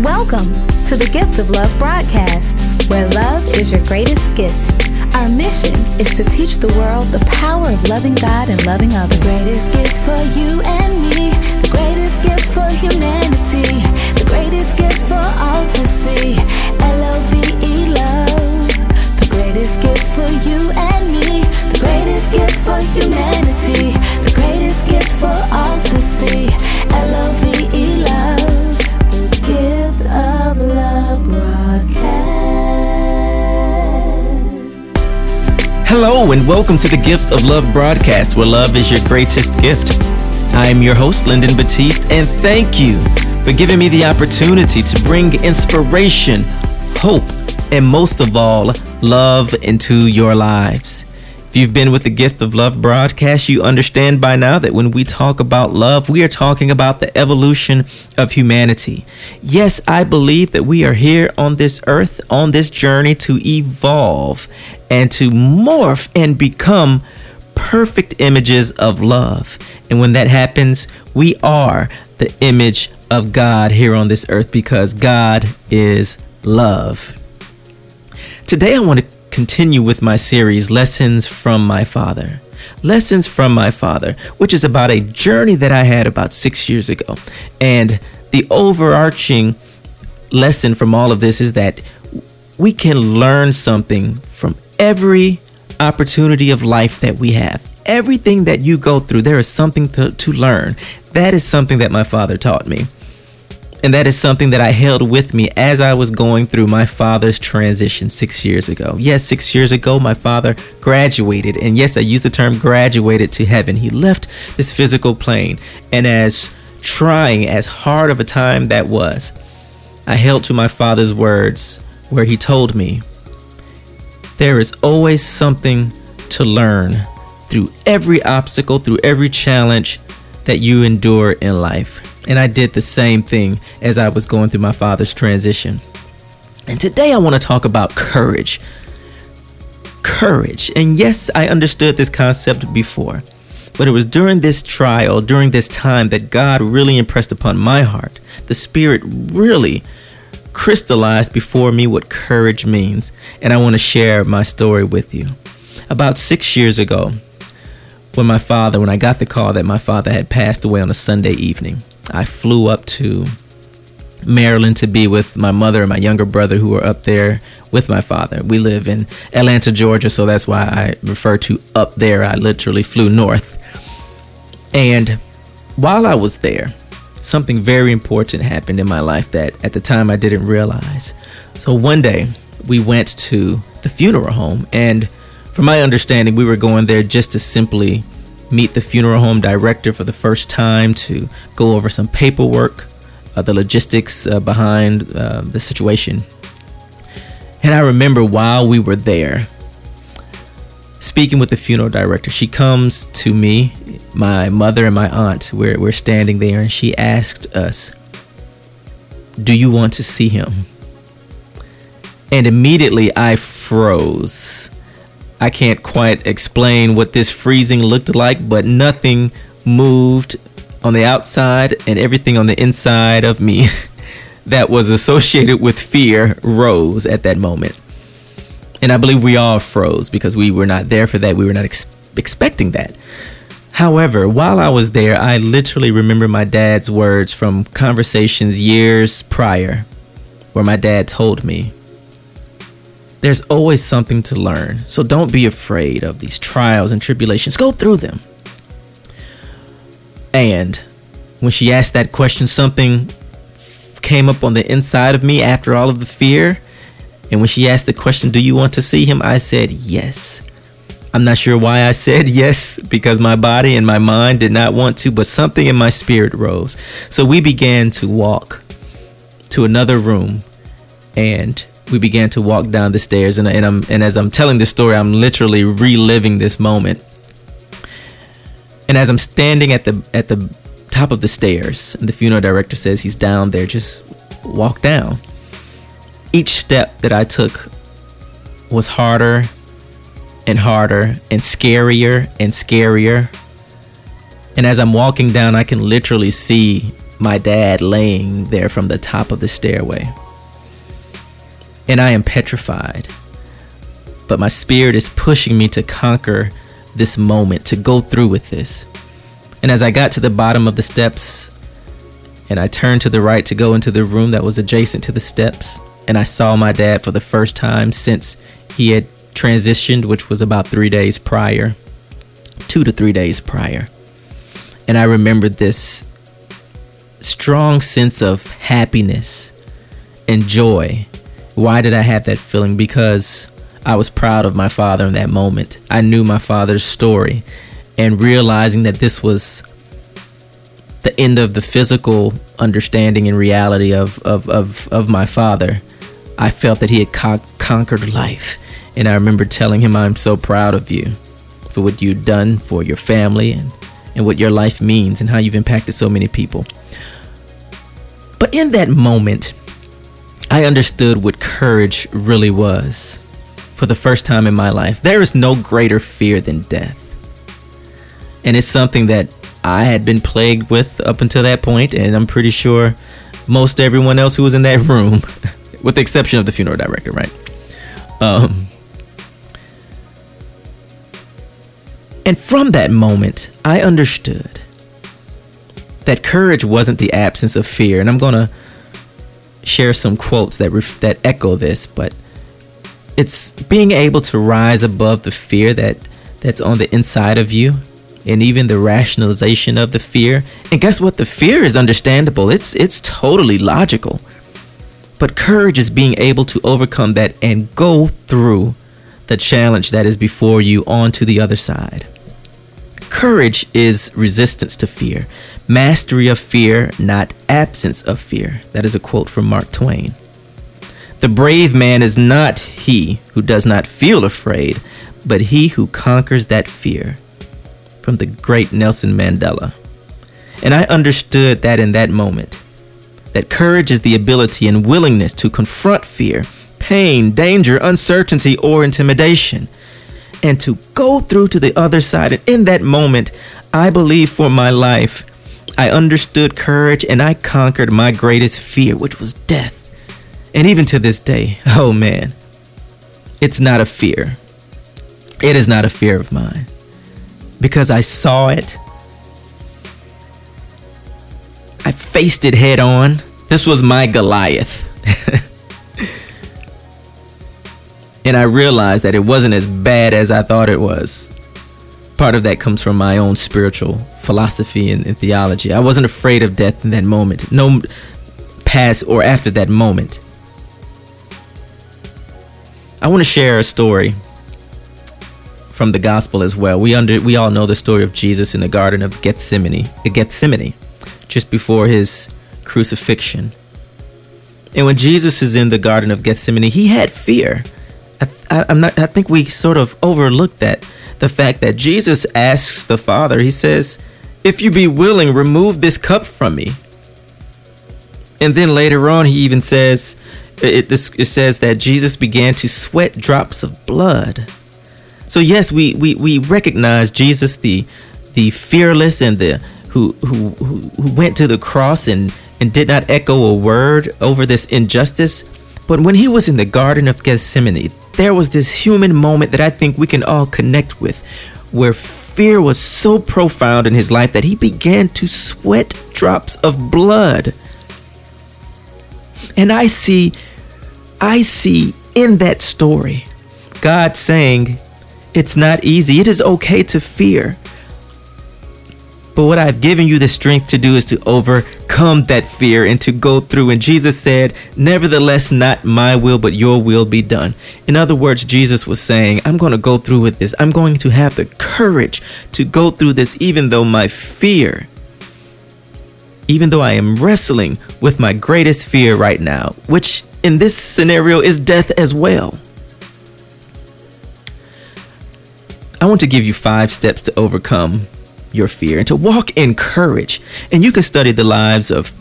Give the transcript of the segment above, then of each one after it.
Welcome to the Gift of Love broadcast, where love is your greatest gift. Our mission is to teach the world the power of loving God and loving others. The greatest gift for you and me, the greatest gift for humanity, the greatest gift for all to see. L O V E love. The greatest gift for you and me, the greatest gift for humanity, the greatest gift for all to see. L O And welcome to the Gift of Love broadcast, where love is your greatest gift. I am your host, Lyndon Batiste, and thank you for giving me the opportunity to bring inspiration, hope, and most of all, love into your lives. If you've been with the Gift of Love broadcast, you understand by now that when we talk about love, we are talking about the evolution of humanity. Yes, I believe that we are here on this earth, on this journey to evolve and to morph and become perfect images of love. And when that happens, we are the image of God here on this earth because God is love. Today, I want to continue with my series, Lessons from My Father. Lessons from My Father, which is about a journey that I had about six years ago. And the overarching lesson from all of this is that we can learn something from every opportunity of life that we have. Everything that you go through, there is something to, to learn. That is something that my father taught me. And that is something that I held with me as I was going through my father's transition six years ago. Yes, six years ago, my father graduated. And yes, I use the term graduated to heaven. He left this physical plane. And as trying, as hard of a time that was, I held to my father's words where he told me, There is always something to learn through every obstacle, through every challenge that you endure in life. And I did the same thing as I was going through my father's transition. And today I want to talk about courage. Courage. And yes, I understood this concept before, but it was during this trial, during this time, that God really impressed upon my heart. The Spirit really crystallized before me what courage means. And I want to share my story with you. About six years ago, when my father, when I got the call that my father had passed away on a Sunday evening, I flew up to Maryland to be with my mother and my younger brother who were up there with my father. We live in Atlanta, Georgia, so that's why I refer to up there. I literally flew north. And while I was there, something very important happened in my life that at the time I didn't realize. So one day, we went to the funeral home and from my understanding, we were going there just to simply meet the funeral home director for the first time to go over some paperwork, uh, the logistics uh, behind uh, the situation. And I remember while we were there, speaking with the funeral director, she comes to me, my mother and my aunt. We're, we're standing there, and she asked us, Do you want to see him? And immediately I froze. I can't quite explain what this freezing looked like, but nothing moved on the outside and everything on the inside of me that was associated with fear rose at that moment. And I believe we all froze because we were not there for that. We were not ex- expecting that. However, while I was there, I literally remember my dad's words from conversations years prior where my dad told me there's always something to learn. So don't be afraid of these trials and tribulations. Go through them. And when she asked that question, something came up on the inside of me after all of the fear. And when she asked the question, Do you want to see him? I said, Yes. I'm not sure why I said yes, because my body and my mind did not want to, but something in my spirit rose. So we began to walk to another room and we began to walk down the stairs and, and I'm and as I'm telling this story I'm literally reliving this moment. And as I'm standing at the at the top of the stairs and the funeral director says he's down there just walk down. Each step that I took was harder and harder and scarier and scarier. And as I'm walking down I can literally see my dad laying there from the top of the stairway. And I am petrified. But my spirit is pushing me to conquer this moment, to go through with this. And as I got to the bottom of the steps, and I turned to the right to go into the room that was adjacent to the steps, and I saw my dad for the first time since he had transitioned, which was about three days prior, two to three days prior. And I remembered this strong sense of happiness and joy. Why did I have that feeling? Because I was proud of my father in that moment. I knew my father's story and realizing that this was the end of the physical understanding and reality of, of, of, of my father, I felt that he had con- conquered life. And I remember telling him, I'm so proud of you for what you've done for your family and, and what your life means and how you've impacted so many people. But in that moment, I understood what courage really was for the first time in my life. There is no greater fear than death. And it's something that I had been plagued with up until that point, and I'm pretty sure most everyone else who was in that room, with the exception of the funeral director, right? Um, and from that moment, I understood that courage wasn't the absence of fear. And I'm going to share some quotes that ref- that echo this, but it's being able to rise above the fear that that's on the inside of you and even the rationalization of the fear. And guess what? The fear is understandable. It's it's totally logical. But courage is being able to overcome that and go through the challenge that is before you onto the other side. Courage is resistance to fear, mastery of fear, not absence of fear. That is a quote from Mark Twain. The brave man is not he who does not feel afraid, but he who conquers that fear. From the great Nelson Mandela. And I understood that in that moment. That courage is the ability and willingness to confront fear, pain, danger, uncertainty, or intimidation and to go through to the other side. And in that moment, I believe for my life, I understood courage and I conquered my greatest fear, which was death. And even to this day, oh man, it's not a fear. It is not a fear of mine because I saw it. I faced it head on. This was my Goliath. and I realized that it wasn't as bad as I thought it was. Part of that comes from my own spiritual philosophy and, and theology. I wasn't afraid of death in that moment, no past or after that moment. I want to share a story from the gospel as well. We under we all know the story of Jesus in the garden of Gethsemane, Gethsemane, just before his crucifixion. And when Jesus is in the garden of Gethsemane, he had fear. I, am not. I think we sort of overlooked that the fact that Jesus asks the Father. He says, "If you be willing, remove this cup from me." And then later on, he even says, it, this, it says that Jesus began to sweat drops of blood. So yes, we, we, we recognize Jesus, the the fearless and the who, who who went to the cross and and did not echo a word over this injustice. But when he was in the Garden of Gethsemane, there was this human moment that I think we can all connect with, where fear was so profound in his life that he began to sweat drops of blood. And I see, I see in that story, God saying, It's not easy. It is okay to fear. But what I've given you the strength to do is to overcome that fear and to go through. And Jesus said, Nevertheless, not my will, but your will be done. In other words, Jesus was saying, I'm going to go through with this. I'm going to have the courage to go through this, even though my fear, even though I am wrestling with my greatest fear right now, which in this scenario is death as well. I want to give you five steps to overcome your fear and to walk in courage. And you can study the lives of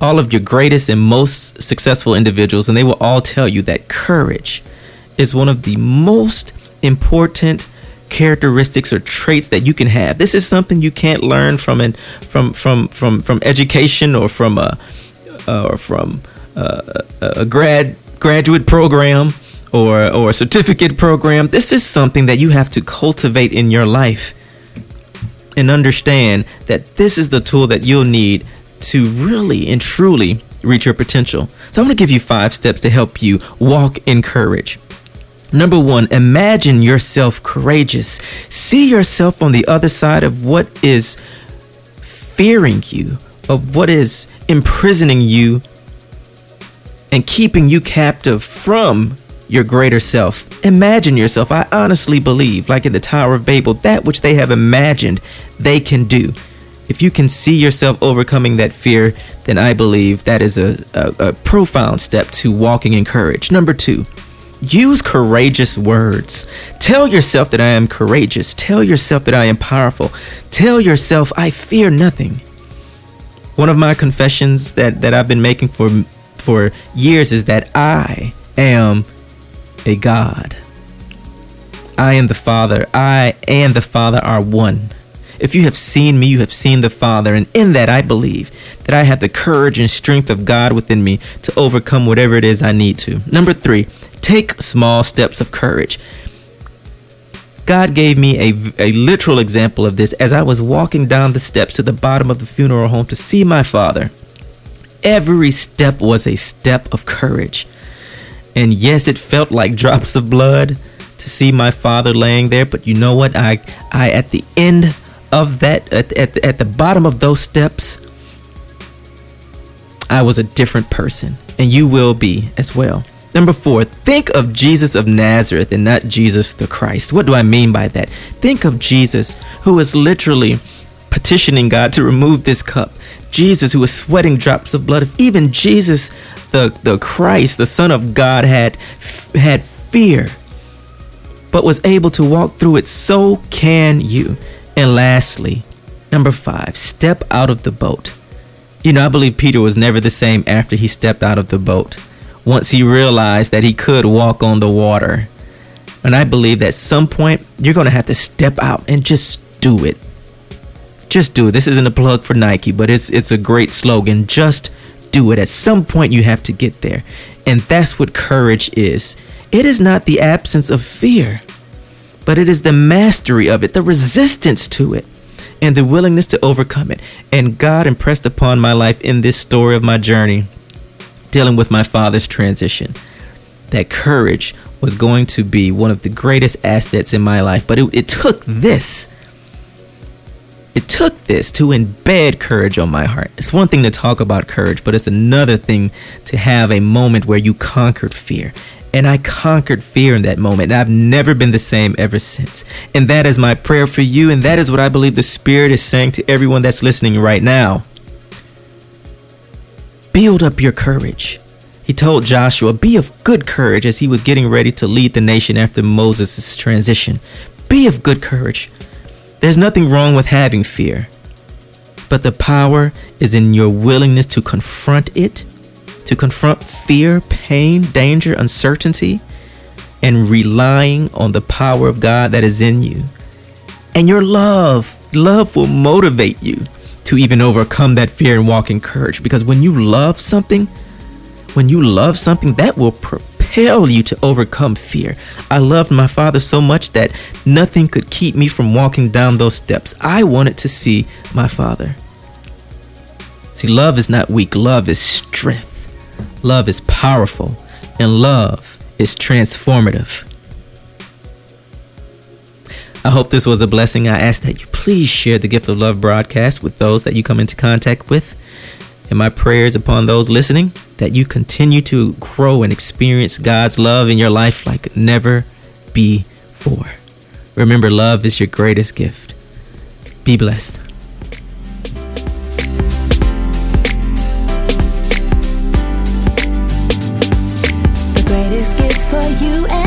all of your greatest and most successful individuals, and they will all tell you that courage is one of the most important characteristics or traits that you can have. This is something you can't learn from an from from from from education or from a uh, or from a, a grad graduate program or or a certificate program. This is something that you have to cultivate in your life and understand that this is the tool that you'll need to really and truly reach your potential. So I'm going to give you 5 steps to help you walk in courage. Number one, imagine yourself courageous. See yourself on the other side of what is fearing you, of what is imprisoning you and keeping you captive from your greater self. Imagine yourself. I honestly believe, like in the Tower of Babel, that which they have imagined they can do. If you can see yourself overcoming that fear, then I believe that is a, a, a profound step to walking in courage. Number two, Use courageous words. Tell yourself that I am courageous. Tell yourself that I am powerful. Tell yourself I fear nothing. One of my confessions that, that I've been making for for years is that I am a God. I am the Father. I and the Father are one. If you have seen me, you have seen the Father, and in that I believe that I have the courage and strength of God within me to overcome whatever it is I need to. Number three, take small steps of courage. God gave me a, a literal example of this as I was walking down the steps to the bottom of the funeral home to see my father. Every step was a step of courage. And yes, it felt like drops of blood to see my father laying there, but you know what? I I at the end of that at at, at the bottom of those steps I was a different person, and you will be as well. Number four, think of Jesus of Nazareth and not Jesus the Christ. What do I mean by that? Think of Jesus, who is literally petitioning God to remove this cup. Jesus, who was sweating drops of blood. If even Jesus, the, the Christ, the Son of God, had had fear, but was able to walk through it, so can you. And lastly, number five, step out of the boat. You know, I believe Peter was never the same after he stepped out of the boat once he realized that he could walk on the water. And I believe that some point you're going to have to step out and just do it. Just do it. This isn't a plug for Nike, but it's it's a great slogan. Just do it. At some point you have to get there. And that's what courage is. It is not the absence of fear, but it is the mastery of it, the resistance to it, and the willingness to overcome it. And God impressed upon my life in this story of my journey dealing with my father's transition. That courage was going to be one of the greatest assets in my life, but it, it took this. It took this to embed courage on my heart. It's one thing to talk about courage, but it's another thing to have a moment where you conquered fear. And I conquered fear in that moment. And I've never been the same ever since. And that is my prayer for you. And that is what I believe the Spirit is saying to everyone that's listening right now. Build up your courage. He told Joshua, Be of good courage as he was getting ready to lead the nation after Moses' transition. Be of good courage. There's nothing wrong with having fear, but the power is in your willingness to confront it, to confront fear, pain, danger, uncertainty, and relying on the power of God that is in you. And your love, love will motivate you to even overcome that fear and walk in courage. Because when you love something, when you love something, that will propel you to overcome fear. I loved my father so much that nothing could keep me from walking down those steps. I wanted to see my father. See, love is not weak, love is strength. Love is powerful, and love is transformative. I hope this was a blessing. I ask that you please share the Gift of Love broadcast with those that you come into contact with. And my prayers upon those listening that you continue to grow and experience God's love in your life like never before. Remember, love is your greatest gift. Be blessed. The greatest gift for you